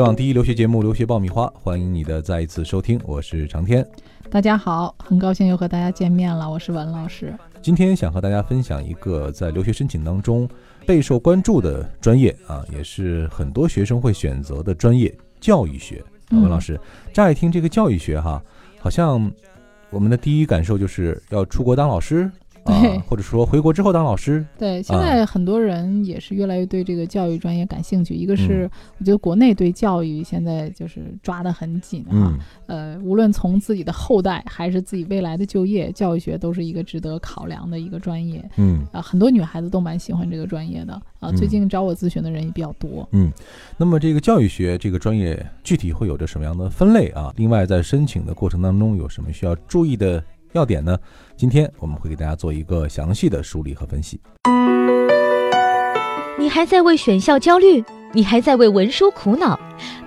联网第一留学节目《留学爆米花》，欢迎你的再一次收听，我是长天。大家好，很高兴又和大家见面了，我是文老师。今天想和大家分享一个在留学申请当中备受关注的专业啊，也是很多学生会选择的专业——教育学。文老师，乍一听这个教育学哈，好像我们的第一感受就是要出国当老师。对，或者说回国之后当老师。对，现在很多人也是越来越对这个教育专业感兴趣。一个是我觉得国内对教育现在就是抓得很紧哈，呃，无论从自己的后代还是自己未来的就业，教育学都是一个值得考量的一个专业。嗯，啊，很多女孩子都蛮喜欢这个专业的啊。最近找我咨询的人也比较多。嗯，那么这个教育学这个专业具体会有着什么样的分类啊？另外，在申请的过程当中有什么需要注意的？要点呢？今天我们会给大家做一个详细的梳理和分析。你还在为选校焦虑？你还在为文书苦恼？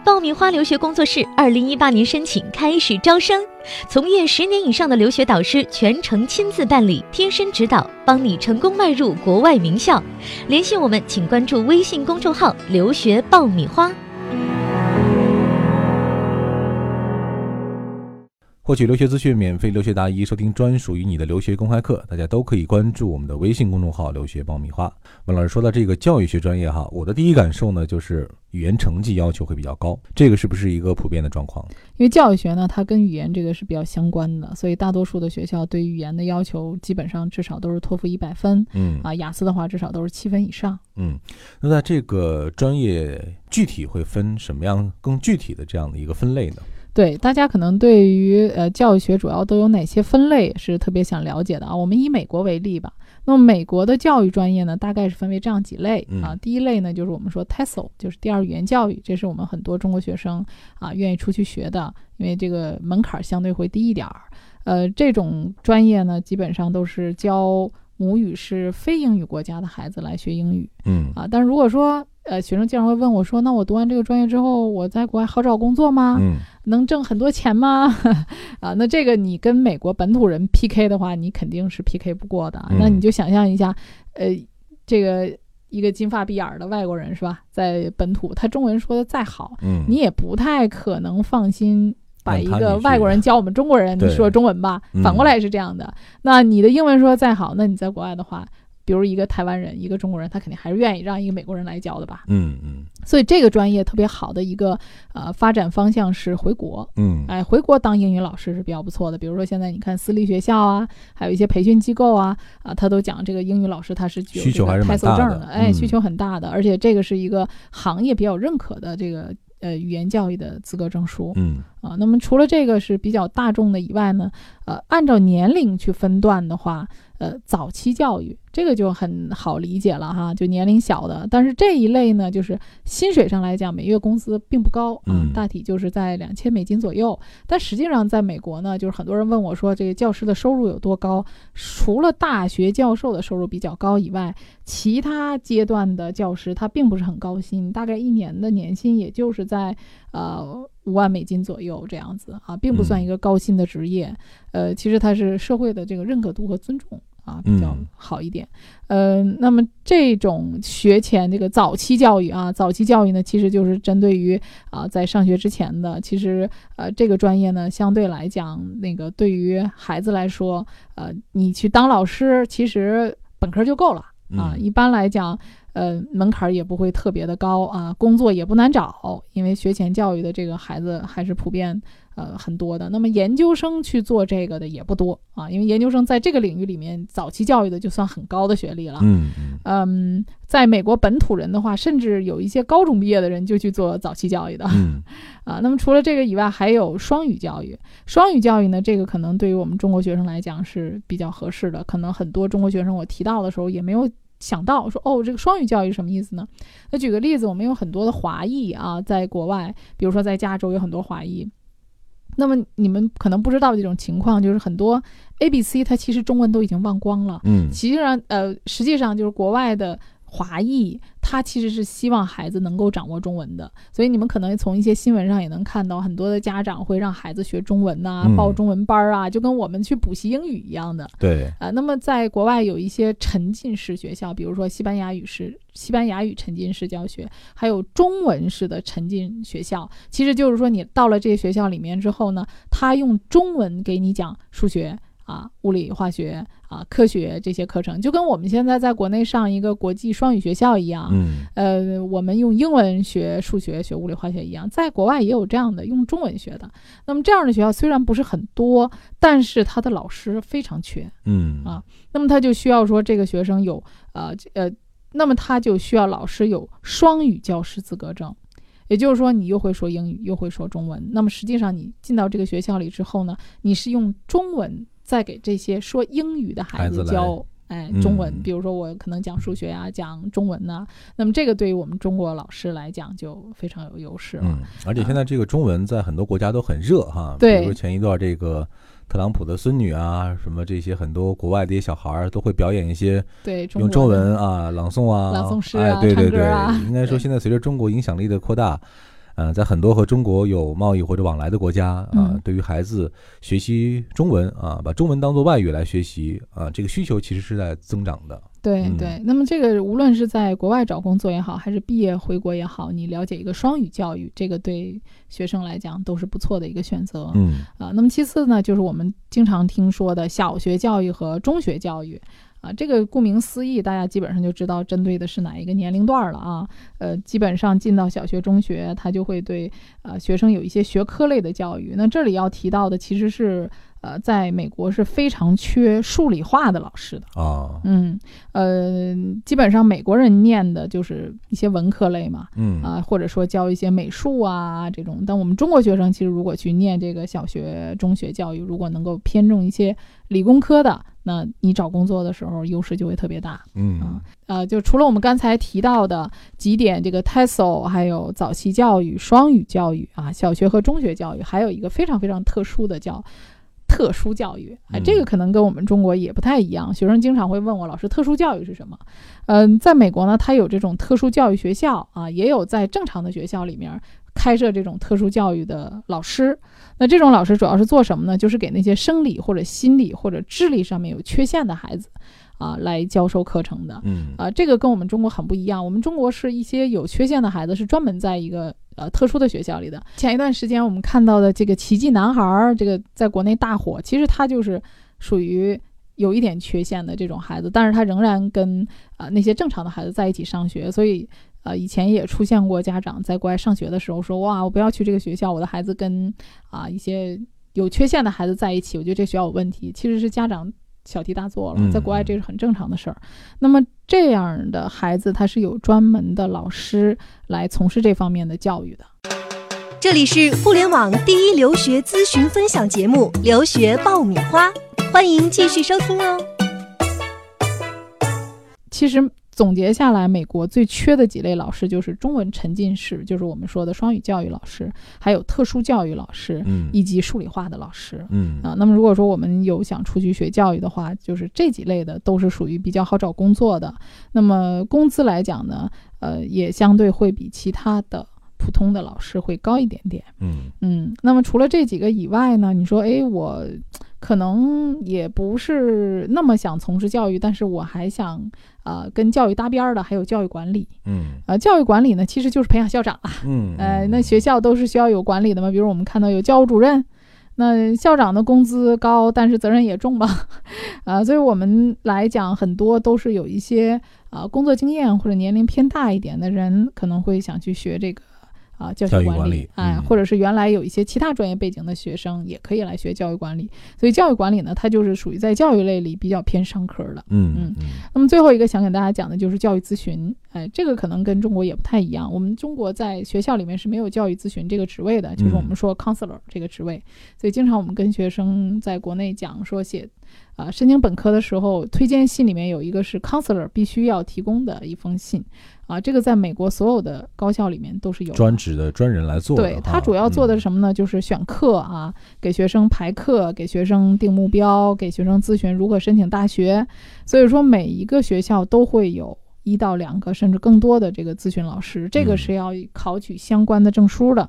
爆米花留学工作室二零一八年申请开始招生，从业十年以上的留学导师全程亲自办理，贴身指导，帮你成功迈入国外名校。联系我们，请关注微信公众号“留学爆米花”。获取留学资讯，免费留学答疑，收听专属于你的留学公开课，大家都可以关注我们的微信公众号“留学爆米花”。文老师说到这个教育学专业哈，我的第一感受呢就是语言成绩要求会比较高，这个是不是一个普遍的状况？因为教育学呢，它跟语言这个是比较相关的，所以大多数的学校对语言的要求基本上至少都是托福一百分，嗯啊，雅思的话至少都是七分以上。嗯，那在这个专业具体会分什么样更具体的这样的一个分类呢？对大家可能对于呃教育学主要都有哪些分类是特别想了解的啊？我们以美国为例吧。那么美国的教育专业呢，大概是分为这样几类啊。第一类呢，就是我们说 TESOL，就是第二语言教育，这是我们很多中国学生啊愿意出去学的，因为这个门槛相对会低一点儿。呃，这种专业呢，基本上都是教母语是非英语国家的孩子来学英语。嗯啊，但是如果说呃学生经常会问我说，那我读完这个专业之后，我在国外好找工作吗？嗯。能挣很多钱吗？啊，那这个你跟美国本土人 PK 的话，你肯定是 PK 不过的。那你就想象一下，呃，这个一个金发碧眼的外国人是吧，在本土他中文说的再好，嗯，你也不太可能放心把一个外国人教我们中国人说中文吧。反过来也是这样的。那你的英文说的再好，那你在国外的话。比如一个台湾人，一个中国人，他肯定还是愿意让一个美国人来教的吧？嗯嗯。所以这个专业特别好的一个呃发展方向是回国。嗯。哎，回国当英语老师是比较不错的。比如说现在你看私立学校啊，还有一些培训机构啊，啊，他都讲这个英语老师他是具有需求还是蛮大的。哎，需求很大的，而且这个是一个行业比较认可的这个呃语言教育的资格证书。嗯。啊，那么除了这个是比较大众的以外呢，呃，按照年龄去分段的话，呃，早期教育这个就很好理解了哈，就年龄小的，但是这一类呢，就是薪水上来讲，每月工资并不高啊，大体就是在两千美金左右。但实际上，在美国呢，就是很多人问我说，这个教师的收入有多高？除了大学教授的收入比较高以外，其他阶段的教师他并不是很高薪，大概一年的年薪也就是在呃。五万美金左右这样子啊，并不算一个高薪的职业。呃，其实它是社会的这个认可度和尊重啊比较好一点。呃，那么这种学前这个早期教育啊，早期教育呢，其实就是针对于啊在上学之前的。其实呃这个专业呢，相对来讲，那个对于孩子来说，呃，你去当老师，其实本科就够了啊。一般来讲。呃，门槛也不会特别的高啊，工作也不难找，因为学前教育的这个孩子还是普遍呃很多的。那么研究生去做这个的也不多啊，因为研究生在这个领域里面早期教育的就算很高的学历了。嗯嗯。在美国本土人的话，甚至有一些高中毕业的人就去做早期教育的。嗯。啊，那么除了这个以外，还有双语教育。双语教育呢，这个可能对于我们中国学生来讲是比较合适的。可能很多中国学生我提到的时候也没有。想到说哦，这个双语教育什么意思呢？那举个例子，我们有很多的华裔啊，在国外，比如说在加州有很多华裔。那么你们可能不知道这种情况，就是很多 A、B、C 它其实中文都已经忘光了。嗯，实际上呃，实际上就是国外的华裔，他其实是希望孩子能够掌握中文的，所以你们可能从一些新闻上也能看到，很多的家长会让孩子学中文呐、嗯报中文班儿啊，就跟我们去补习英语一样的。对，啊，那么在国外有一些沉浸式学校，比如说西班牙语是、西班牙语沉浸式教学，还有中文式的沉浸学校。其实就是说，你到了这些学校里面之后呢，他用中文给你讲数学啊、物理、化学啊、科学这些课程，就跟我们现在在国内上一个国际双语学校一样。嗯呃，我们用英文学数学、学物理、化学一样，在国外也有这样的用中文学的。那么这样的学校虽然不是很多，但是他的老师非常缺。嗯啊那么他就需要说这个学生有呃呃，那么他就需要老师有双语教师资格证，也就是说你又会说英语又会说中文。那么实际上你进到这个学校里之后呢，你是用中文再给这些说英语的孩孩子教。哎，中文，嗯比如说我可能讲数学啊、讲中文呐、那么这个对于我们中国老师来讲就非常有优势了。嗯，而且现在这个中文在很多国家都很热哈，对比如前一段这个特朗普的孙女啊，什么这些很多国外的一些小孩儿都会表演一些对，用中文啊朗诵啊，朗诵诗哎啊对对对，啊应该说现在随着中国影响力的扩大。嗯、在很多和中国有贸易或者往来的国家啊，嗯对于孩子学习中文啊，把中文当做外语来学习啊，这个需求其实是在增长的。嗯对对，那么这个无论是在国外找工作也好，还是毕业回国也好，你了解一个双语教育，这个对学生来讲都是不错的一个选择。嗯啊，那么其次呢，就是我们经常听说的小学教育和中学教育。啊，这个顾名思义，大家基本上就知道针对的是哪一个年龄段了啊。呃，基本上进到小学、中学，他就会对呃学生有一些学科类的教育。那这里要提到的其实是呃，在美国是非常缺数理化的老师的。啊嗯，呃，基本上美国人念的就是一些文科类嘛，嗯啊，或者说教一些美术啊这种。但我们中国学生其实如果去念这个小学、中学教育，如果能够偏重一些理工科的，那你找工作的时候优势就会特别大。嗯啊呃，就除了我们刚才提到的几点，这个 TESOL，还有早期教育、双语教育啊，小学和中学教育，还有一个非常非常特殊的叫特殊教育啊，这个嗯可能跟我们中国也不太一样。学生经常会问我，老师，特殊教育是什么？嗯、在美国呢，它有这种特殊教育学校啊，也有在正常的学校里面开设这种特殊教育的老师。那这种老师主要是做什么呢？就是给那些生理或者心理或者智力上面有缺陷的孩子啊来教授课程的。嗯啊，这个跟我们中国很不一样。我们中国是一些有缺陷的孩子是专门在一个呃特殊的学校里的。前一段时间我们看到的这个奇迹男孩儿，这个在国内大火，其实他就是属于有一点缺陷的这种孩子，但是他仍然跟呃那些正常的孩子在一起上学，所以。呃，以前也出现过家长在国外上学的时候说：“哇，我不要去这个学校，我的孩子跟啊、一些有缺陷的孩子在一起，我觉得这学校有问题。”其实是家长小题大做了，在国外这是很正常的事儿。那么这样的孩子，他是有专门的老师来从事这方面的教育的。这里是互联网第一留学咨询分享节目《留学爆米花》，欢迎继续收听哦。其实总结下来，美国最缺的几类老师就是中文沉浸式，就是我们说的双语教育老师，还有特殊教育老师，嗯以及数理化的老师。嗯啊，那么如果说我们有想出去学教育的话，就是这几类的都是属于比较好找工作的。那么工资来讲呢，呃，也相对会比其他的普通的老师会高一点点。嗯嗯，那么除了这几个以外呢，你说，哎，我可能也不是那么想从事教育，但是我还想，呃，跟教育搭边儿的还有教育管理。嗯呃，教育管理呢，其实就是培养校长啊。嗯，呃，那学校都是需要有管理的嘛，比如我们看到有教务主任，那校长的工资高，但是责任也重吧，啊、所以我们来讲，很多都是有一些啊、工作经验或者年龄偏大一点的人，可能会想去学这个。啊，教学管理哎，嗯或者是原来有一些其他专业背景的学生，也可以来学教育管理。所以教育管理呢，它就是属于在教育类里比较偏商科的。嗯嗯那么最后一个想给大家讲的就是教育咨询，哎，这个可能跟中国也不太一样。我们中国在学校里面是没有教育咨询这个职位的，就是我们说 counselor 这个职位。所以经常我们跟学生在国内讲说写，啊、申请本科的时候，推荐信里面有一个是 counselor 必须要提供的一封信，啊，这个在美国所有的高校里面都是有专职的专人来做的对哈他主要做的嗯是什么呢？就是选课啊，给学生排课，给学生定目标，给学生咨询如何申请大学。所以说，每一个学校都会有一到两个甚至更多的这个咨询老师，这个嗯是要考取相关的证书的。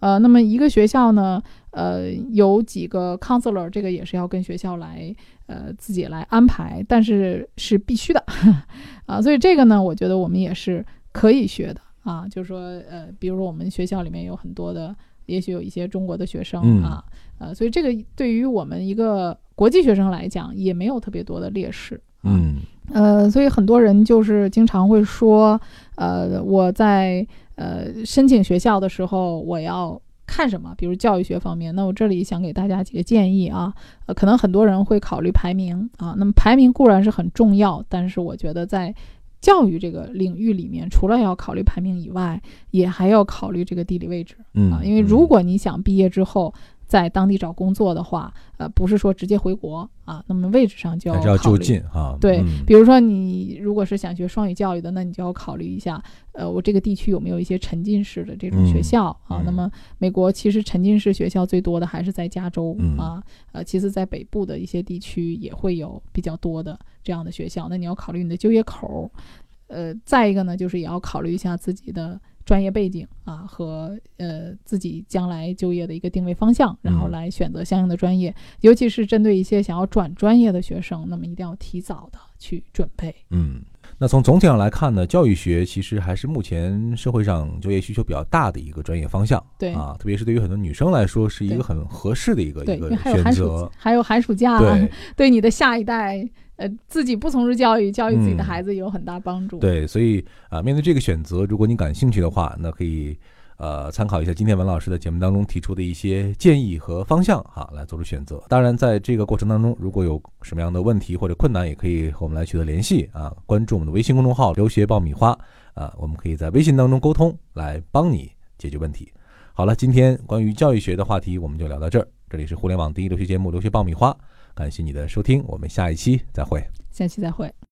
呃，那么一个学校呢，呃，有几个 counselor，这个也是要跟学校来，呃，自己来安排，但是是必须的，啊，所以这个呢，我觉得我们也是可以学的啊，就是说，呃，比如说我们学校里面有很多的，也许有一些中国的学生嗯啊，呃，所以这个对于我们一个国际学生来讲，也没有特别多的劣势，啊嗯。呃，所以很多人就是经常会说，呃，我在呃申请学校的时候，我要看什么？比如教育学方面，那我这里想给大家几个建议啊。呃，可能很多人会考虑排名啊，那么排名固然是很重要，但是我觉得在教育这个领域里面，除了要考虑排名以外，也还要考虑这个地理位置。嗯啊，因为如果你想毕业之后在当地找工作的话，呃，不是说直接回国啊，那么位置上就要就考虑近啊。对嗯，比如说你如果是想学双语教育的，那你就要考虑一下，呃，我这个地区有没有一些沉浸式的这种学嗯校啊？嗯那么美国其实沉浸式学校最多的还是在加州、嗯啊，呃，其次在北部的一些地区也会有比较多的这样的学校，那你要考虑你的就业口儿，呃，再一个呢，就是也要考虑一下自己的。专业背景啊和呃自己将来就业的一个定位方向，然后嗯。来选择相应的专业，尤其是针对一些想要转专业的学生，那么一定要提早的去准备。嗯，那从总体上来看呢，教育学其实还是目前社会上就业需求比较大的一个专业方向。对啊，特别是对于很多女生来说，是一个很合适的一个，一个选择。还有寒暑假，对对你的下一代，呃，自己不从事教育，教育自己的嗯孩子有很大帮助。对，所以啊，面对这个选择，如果你感兴趣的话，那可以呃参考一下今天文老师的节目当中提出的一些建议和方向哈，来做出选择。当然，在这个过程当中，如果有什么样的问题或者困难，也可以和我们来取得联系啊。关注我们的微信公众号“留学爆米花”啊，我们可以在微信当中沟通，来帮你解决问题。好了，今天关于教育学的话题我们就聊到这儿。这里是互联网第一留学节目《留学爆米花》，感谢你的收听，我们下一期再会。下期再会。